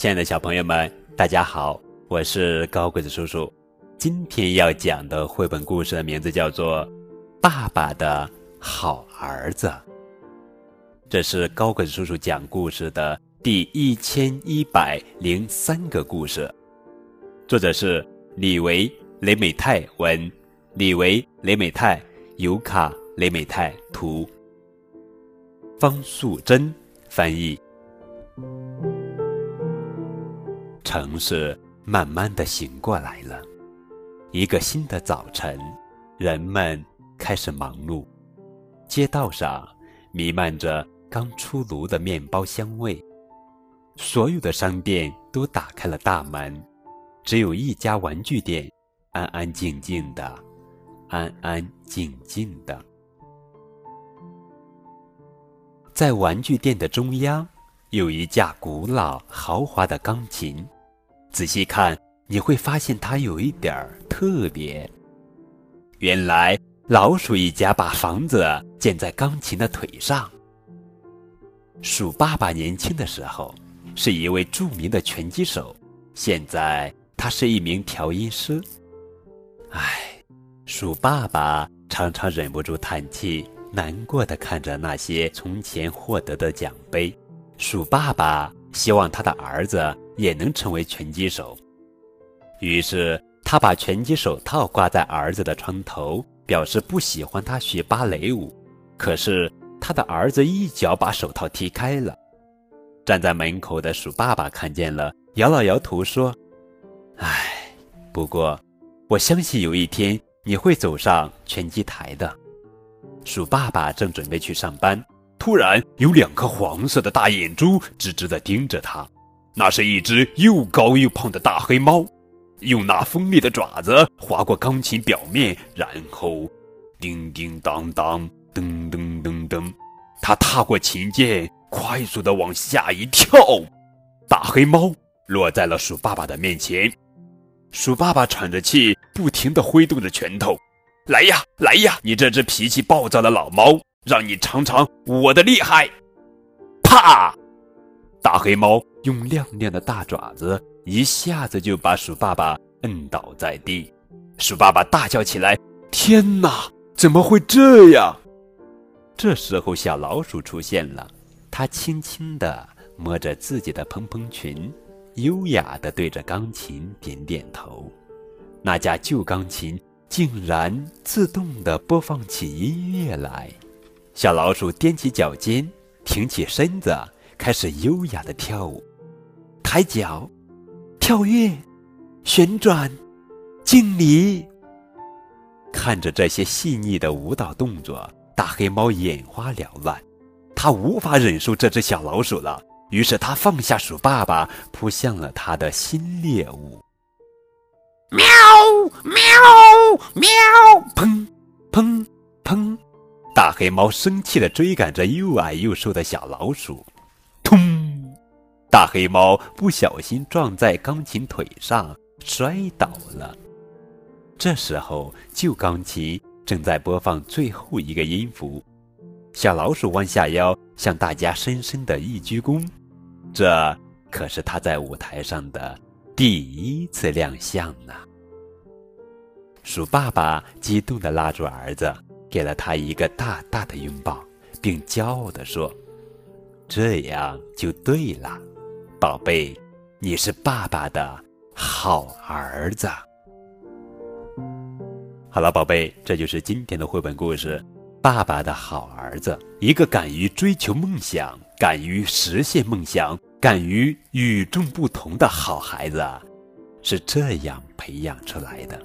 亲爱的小朋友们，大家好，我是高个子叔叔。今天要讲的绘本故事的名字叫做《爸爸的好儿子》。这是高个子叔叔讲故事的第一千一百零三个故事，作者是李维雷美泰文，李维雷美泰尤卡雷美泰图。方素珍翻译。城市慢慢的醒过来了，一个新的早晨，人们开始忙碌。街道上弥漫着刚出炉的面包香味，所有的商店都打开了大门，只有一家玩具店安安静静的，安安静静的。在玩具店的中央，有一架古老豪华的钢琴。仔细看，你会发现它有一点儿特别。原来，老鼠一家把房子建在钢琴的腿上。鼠爸爸年轻的时候是一位著名的拳击手，现在他是一名调音师。唉，鼠爸爸常常忍不住叹气。难过的看着那些从前获得的奖杯，鼠爸爸希望他的儿子也能成为拳击手。于是他把拳击手套挂在儿子的床头，表示不喜欢他学芭蕾舞。可是他的儿子一脚把手套踢开了。站在门口的鼠爸爸看见了，摇了摇头说：“唉，不过我相信有一天你会走上拳击台的。”鼠爸爸正准备去上班，突然有两颗黄色的大眼珠直直地盯着他。那是一只又高又胖的大黑猫，用那锋利的爪子划过钢琴表面，然后叮叮当当，噔噔噔噔，它踏过琴键，快速的往下一跳，大黑猫落在了鼠爸爸的面前。鼠爸爸喘着气，不停的挥动着拳头。来呀，来呀！你这只脾气暴躁的老猫，让你尝尝我的厉害！啪！大黑猫用亮亮的大爪子一下子就把鼠爸爸摁倒在地。鼠爸爸大叫起来：“天哪，怎么会这样？”这时候，小老鼠出现了，它轻轻地摸着自己的蓬蓬裙，优雅地对着钢琴点点头。那架旧钢琴。竟然自动地播放起音乐来，小老鼠踮起脚尖，挺起身子，开始优雅地跳舞，抬脚，跳跃，旋转，敬礼。看着这些细腻的舞蹈动作，大黑猫眼花缭乱，它无法忍受这只小老鼠了，于是它放下鼠爸爸，扑向了它的新猎物。喵喵喵！砰砰砰！大黑猫生气地追赶着又矮又瘦的小老鼠。咚！大黑猫不小心撞在钢琴腿上，摔倒了。这时候，旧钢琴正在播放最后一个音符。小老鼠弯下腰，向大家深深的一鞠躬。这可是他在舞台上的。第一次亮相呢。鼠爸爸激动地拉住儿子，给了他一个大大的拥抱，并骄傲地说：“这样就对了，宝贝，你是爸爸的好儿子。”好了，宝贝，这就是今天的绘本故事《爸爸的好儿子》。一个敢于追求梦想、敢于实现梦想。敢于与众不同的好孩子，是这样培养出来的。